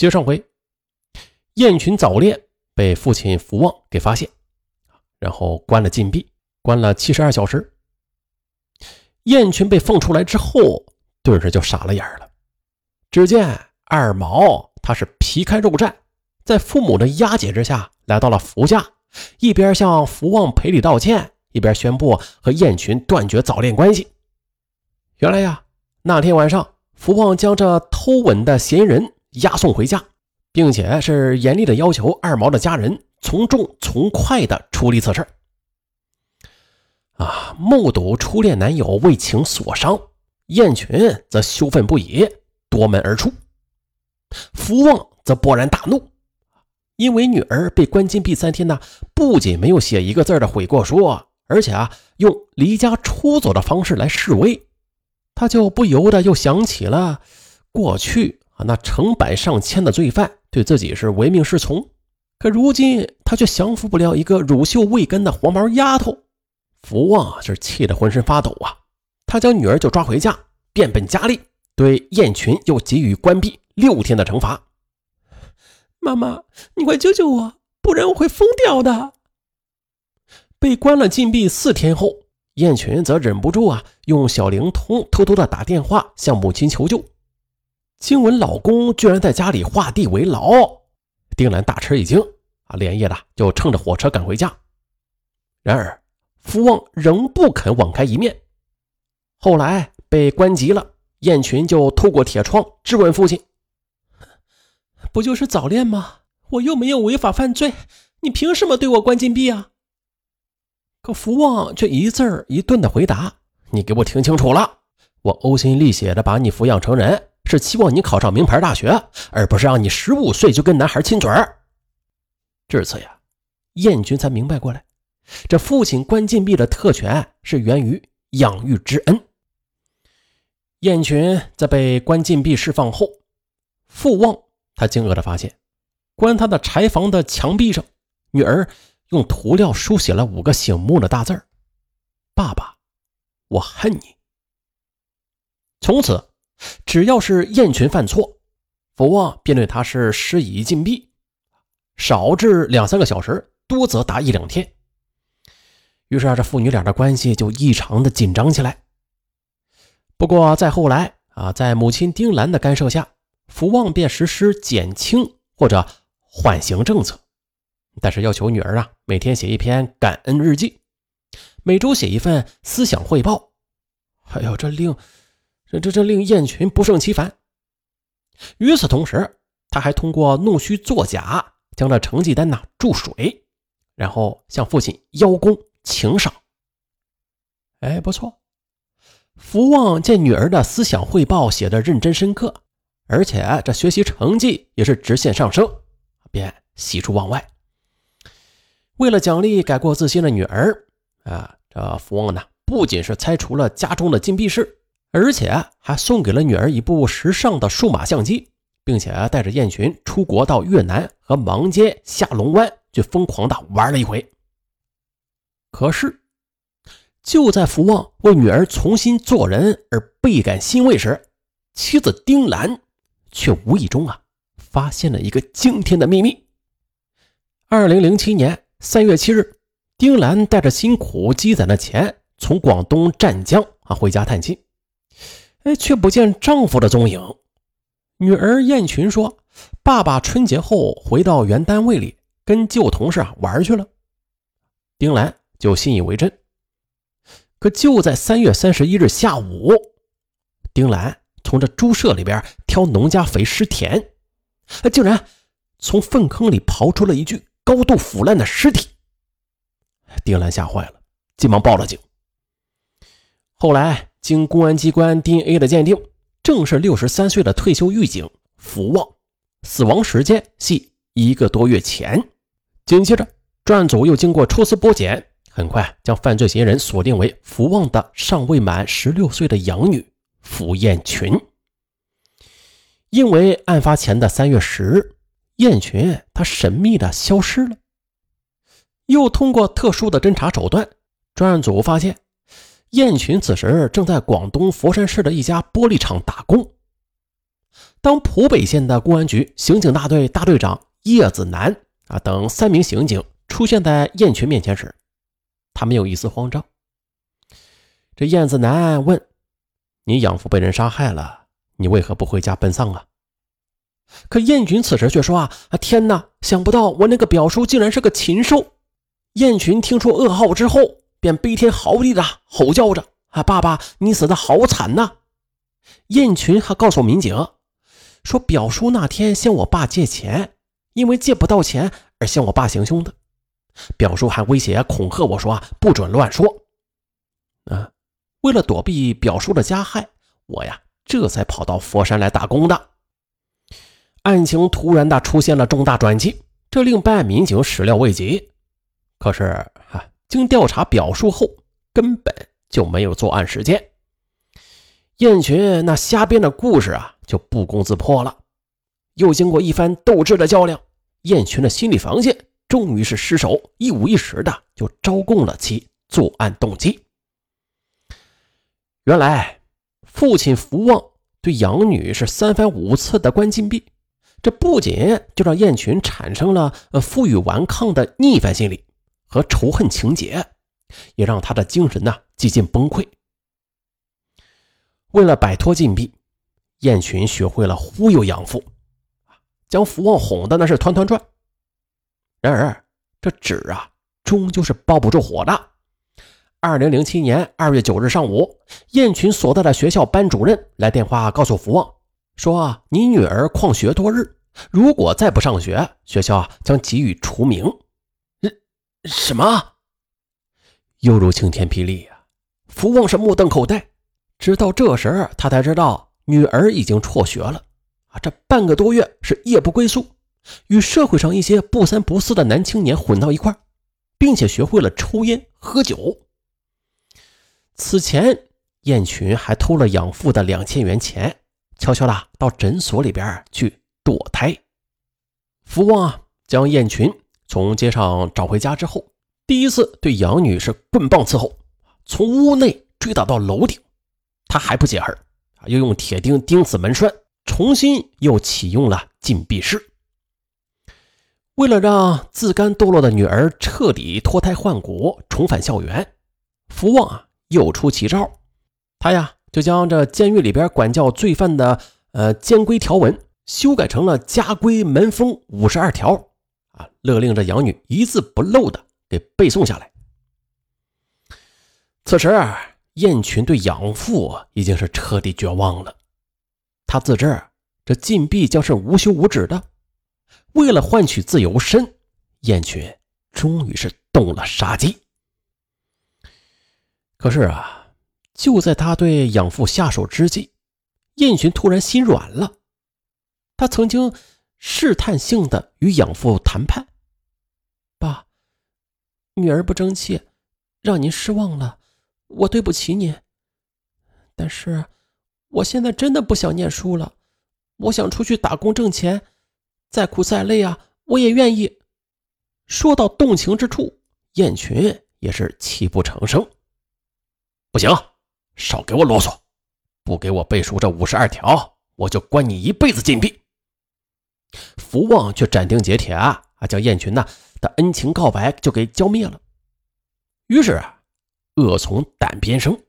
接上回，燕群早恋被父亲福旺给发现，然后关了禁闭，关了七十二小时。燕群被放出来之后，顿时就傻了眼了。只见二毛他是皮开肉绽，在父母的押解之下来到了福家，一边向福旺赔礼道歉，一边宣布和燕群断绝早恋关系。原来呀，那天晚上，福旺将这偷吻的嫌疑人押送回家，并且是严厉的要求二毛的家人从重从快的处理此事。啊，目睹初恋男友为情所伤，燕群则羞愤不已，夺门而出。福旺则勃然大怒，因为女儿被关禁闭三天呢，不仅没有写一个字的悔过书，而且啊，用离家出走的方式来示威。他就不由得又想起了过去那成百上千的罪犯对自己是唯命是从，可如今他却降服不了一个乳臭未干的黄毛丫头。福旺是气得浑身发抖啊！他将女儿就抓回家，变本加厉，对燕群又给予关闭六天的惩罚。妈妈，你快救救我，不然我会疯掉的！被关了禁闭四天后。燕群则忍不住啊，用小灵通偷偷的打电话向母亲求救。惊闻老公居然在家里画地为牢，丁兰大吃一惊啊，连夜的就乘着火车赶回家。然而福旺仍不肯网开一面。后来被关急了，燕群就透过铁窗质问父亲：“不就是早恋吗？我又没有违法犯罪，你凭什么对我关禁闭啊？”可福旺却一字一顿的回答：“你给我听清楚了，我呕心沥血的把你抚养成人，是期望你考上名牌大学，而不是让你十五岁就跟男孩亲嘴儿。”至此呀，燕军才明白过来，这父亲关禁闭的特权是源于养育之恩。燕群在被关禁闭释放后，父旺他惊愕的发现，关他的柴房的墙壁上，女儿。用涂料书写了五个醒目的大字爸爸，我恨你。”从此，只要是燕群犯错，福旺便对他是施以禁闭，少至两三个小时，多则达一两天。于是啊，这父女俩的关系就异常的紧张起来。不过再后来啊，在母亲丁兰的干涉下，福旺便实施减轻或者缓刑政策。但是要求女儿啊，每天写一篇感恩日记，每周写一份思想汇报。哎呦，这令这这这令燕群不胜其烦。与此同时，他还通过弄虚作假，将这成绩单呐注水，然后向父亲邀功请赏。哎，不错。福旺见女儿的思想汇报写的认真深刻，而且这学习成绩也是直线上升，便喜出望外。为了奖励改过自新的女儿，啊，这福旺呢不仅是拆除了家中的禁闭室，而且还送给了女儿一部时尚的数码相机，并且带着燕群出国到越南和芒街、下龙湾去疯狂的玩了一回。可是，就在福旺为女儿重新做人而倍感欣慰时，妻子丁兰却无意中啊发现了一个惊天的秘密。二零零七年。三月七日，丁兰带着辛苦积攒的钱从广东湛江啊回家探亲，哎，却不见丈夫的踪影。女儿燕群说：“爸爸春节后回到原单位里，跟旧同事啊玩去了。”丁兰就信以为真。可就在三月三十一日下午，丁兰从这猪舍里边挑农家肥施田，竟然从粪坑里刨出了一具。高度腐烂的尸体，丁兰吓坏了，急忙报了警。后来经公安机关 DNA 的鉴定，正是六十三岁的退休狱警福旺，死亡时间系一个多月前。紧接着，专案组又经过抽丝剥茧，很快将犯罪嫌疑人锁定为福旺的尚未满十六岁的养女福艳群。因为案发前的三月十日。燕群她神秘的消失了，又通过特殊的侦查手段，专案组发现燕群此时正在广东佛山市的一家玻璃厂打工。当浦北县的公安局刑警大队大队长叶子南啊等三名刑警出现在燕群面前时，他没有一丝慌张。这燕子南问：“你养父被人杀害了，你为何不回家奔丧啊？”可燕群此时却说：“啊啊，天哪！想不到我那个表叔竟然是个禽兽。”燕群听说噩耗之后，便悲天嚎地的吼叫着：“啊，爸爸，你死的好惨呐！”燕群还告诉民警说：“表叔那天向我爸借钱，因为借不到钱而向我爸行凶的。表叔还威胁恐吓我说：‘不准乱说。’啊，为了躲避表叔的加害，我呀这才跑到佛山来打工的。案情突然的出现了重大转机，这令办案民警始料未及。可是啊，经调查表述后，根本就没有作案时间。”燕群那瞎编的故事啊，就不攻自破了。又经过一番斗智的较量，燕群的心理防线终于是失守，一五一十的就招供了其作案动机。原来，父亲福旺对养女是三番五次的关禁闭，这不仅就让燕群产生了呃负隅顽抗的逆反心理和仇恨情节，也让他的精神呢几近崩溃。为了摆脱禁闭，燕群学会了忽悠养父，将福旺哄的那是团团转。然而，这纸啊，终究是包不住火的。二零零七年二月九日上午，燕群所在的学校班主任来电话告诉福旺，说：“你女儿旷学多日，如果再不上学，学校啊将给予除名。”什么？犹如晴天霹雳呀！福旺是目瞪口呆。直到这时，他才知道女儿已经辍学了。啊，这半个多月是夜不归宿，与社会上一些不三不四的男青年混到一块并且学会了抽烟喝酒。此前，燕群还偷了养父的两千元钱，悄悄的到诊所里边去堕胎。福旺将燕群从街上找回家之后，第一次对杨女是棍棒伺候，从屋内追打到楼顶。他还不解恨，又用铁钉钉死门栓，重新又启用了禁闭室。为了让自甘堕落的女儿彻底脱胎换骨，重返校园，福旺啊又出奇招。他呀就将这监狱里边管教罪犯的呃监规条文修改成了家规门风五十二条啊，勒令这养女一字不漏的给背诵下来。此时。燕群对养父已经是彻底绝望了，他自知这禁闭将是无休无止的，为了换取自由身，燕群终于是动了杀机。可是啊，就在他对养父下手之际，燕群突然心软了。他曾经试探性的与养父谈判：“爸，女儿不争气，让您失望了。”我对不起你，但是我现在真的不想念书了，我想出去打工挣钱，再苦再累啊，我也愿意。说到动情之处，燕群也是泣不成声。不行，少给我啰嗦，不给我背熟这五十二条，我就关你一辈子禁闭。福旺却斩钉截铁啊啊，将燕群呐的恩情告白就给浇灭了。于是啊。恶从胆边生。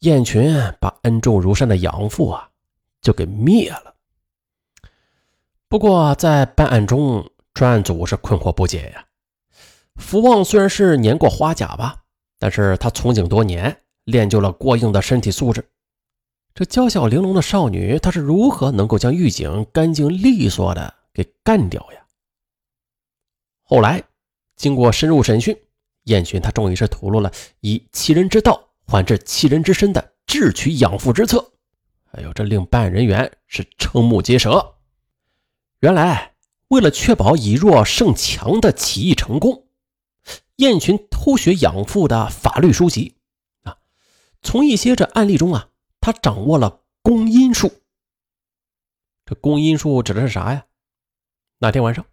燕群把恩重如山的养父啊，就给灭了。不过在办案中，专案组是困惑不解呀。福旺虽然是年过花甲吧，但是他从警多年，练就了过硬的身体素质。这娇小玲珑的少女，她是如何能够将狱警干净利索的给干掉呀？后来经过深入审讯。燕群他终于是吐露了以其人之道还治其人之身的智取养父之策，哎呦，这令办案人员是瞠目结舌。原来，为了确保以弱胜强的起义成功，燕群偷学养父的法律书籍啊，从一些这案例中啊，他掌握了公因术。这公因术指的是啥呀？那天晚上，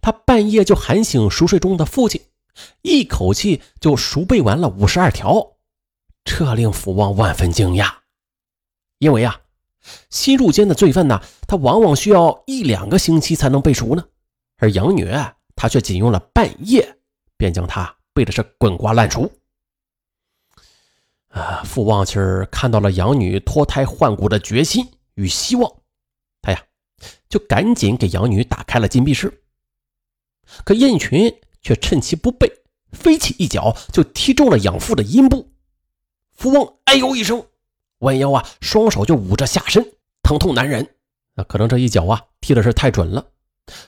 他半夜就喊醒熟睡中的父亲。一口气就熟背完了五十二条，这令福旺万分惊讶，因为呀，新入监的罪犯呢，他往往需要一两个星期才能背熟呢，而养女她却仅用了半夜便将他背的是滚瓜烂熟。啊，傅旺其实看到了养女脱胎换骨的决心与希望，他呀就赶紧给养女打开了禁闭室。可燕群却趁其不备，飞起一脚就踢中了养父的阴部。傅旺哎呦一声，弯腰啊，双手就捂着下身，疼痛难忍。那可能这一脚啊踢的是太准了，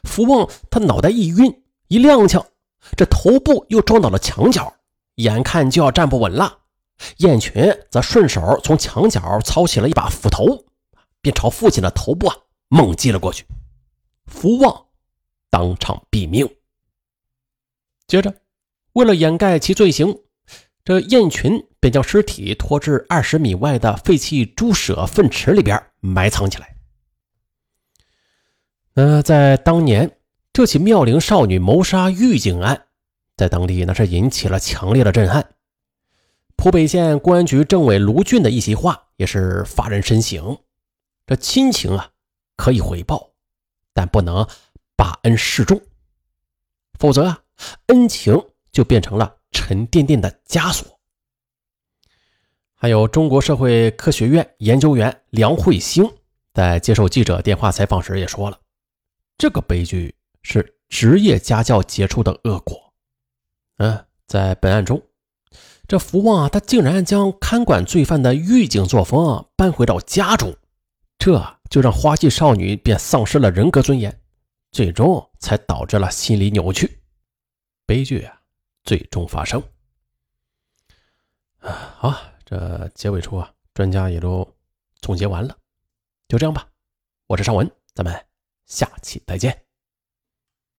傅旺他脑袋一晕，一踉跄，这头部又撞到了墙角，眼看就要站不稳了。燕群则顺手从墙角操起了一把斧头，便朝父亲的头部啊猛击了过去。福旺当场毙命。接着，为了掩盖其罪行，这燕群便将尸体拖至二十米外的废弃猪舍粪池里边埋藏起来。那在当年，这起妙龄少女谋杀狱警案，在当地那是引起了强烈的震撼。浦北县公安局政委卢俊的一席话也是发人深省：这亲情啊，可以回报，但不能把恩示众，否则啊，恩情就变成了沉甸甸的枷锁。还有中国社会科学院研究员梁慧星在接受记者电话采访时也说了，这个悲剧是职业家教结出的恶果。嗯，在本案中。这福旺啊，他竟然将看管罪犯的狱警作风搬回到家中，这就让花季少女便丧失了人格尊严，最终才导致了心理扭曲，悲剧啊最终发生。啊，好，这结尾处啊，专家也都总结完了，就这样吧。我是尚文，咱们下期再见。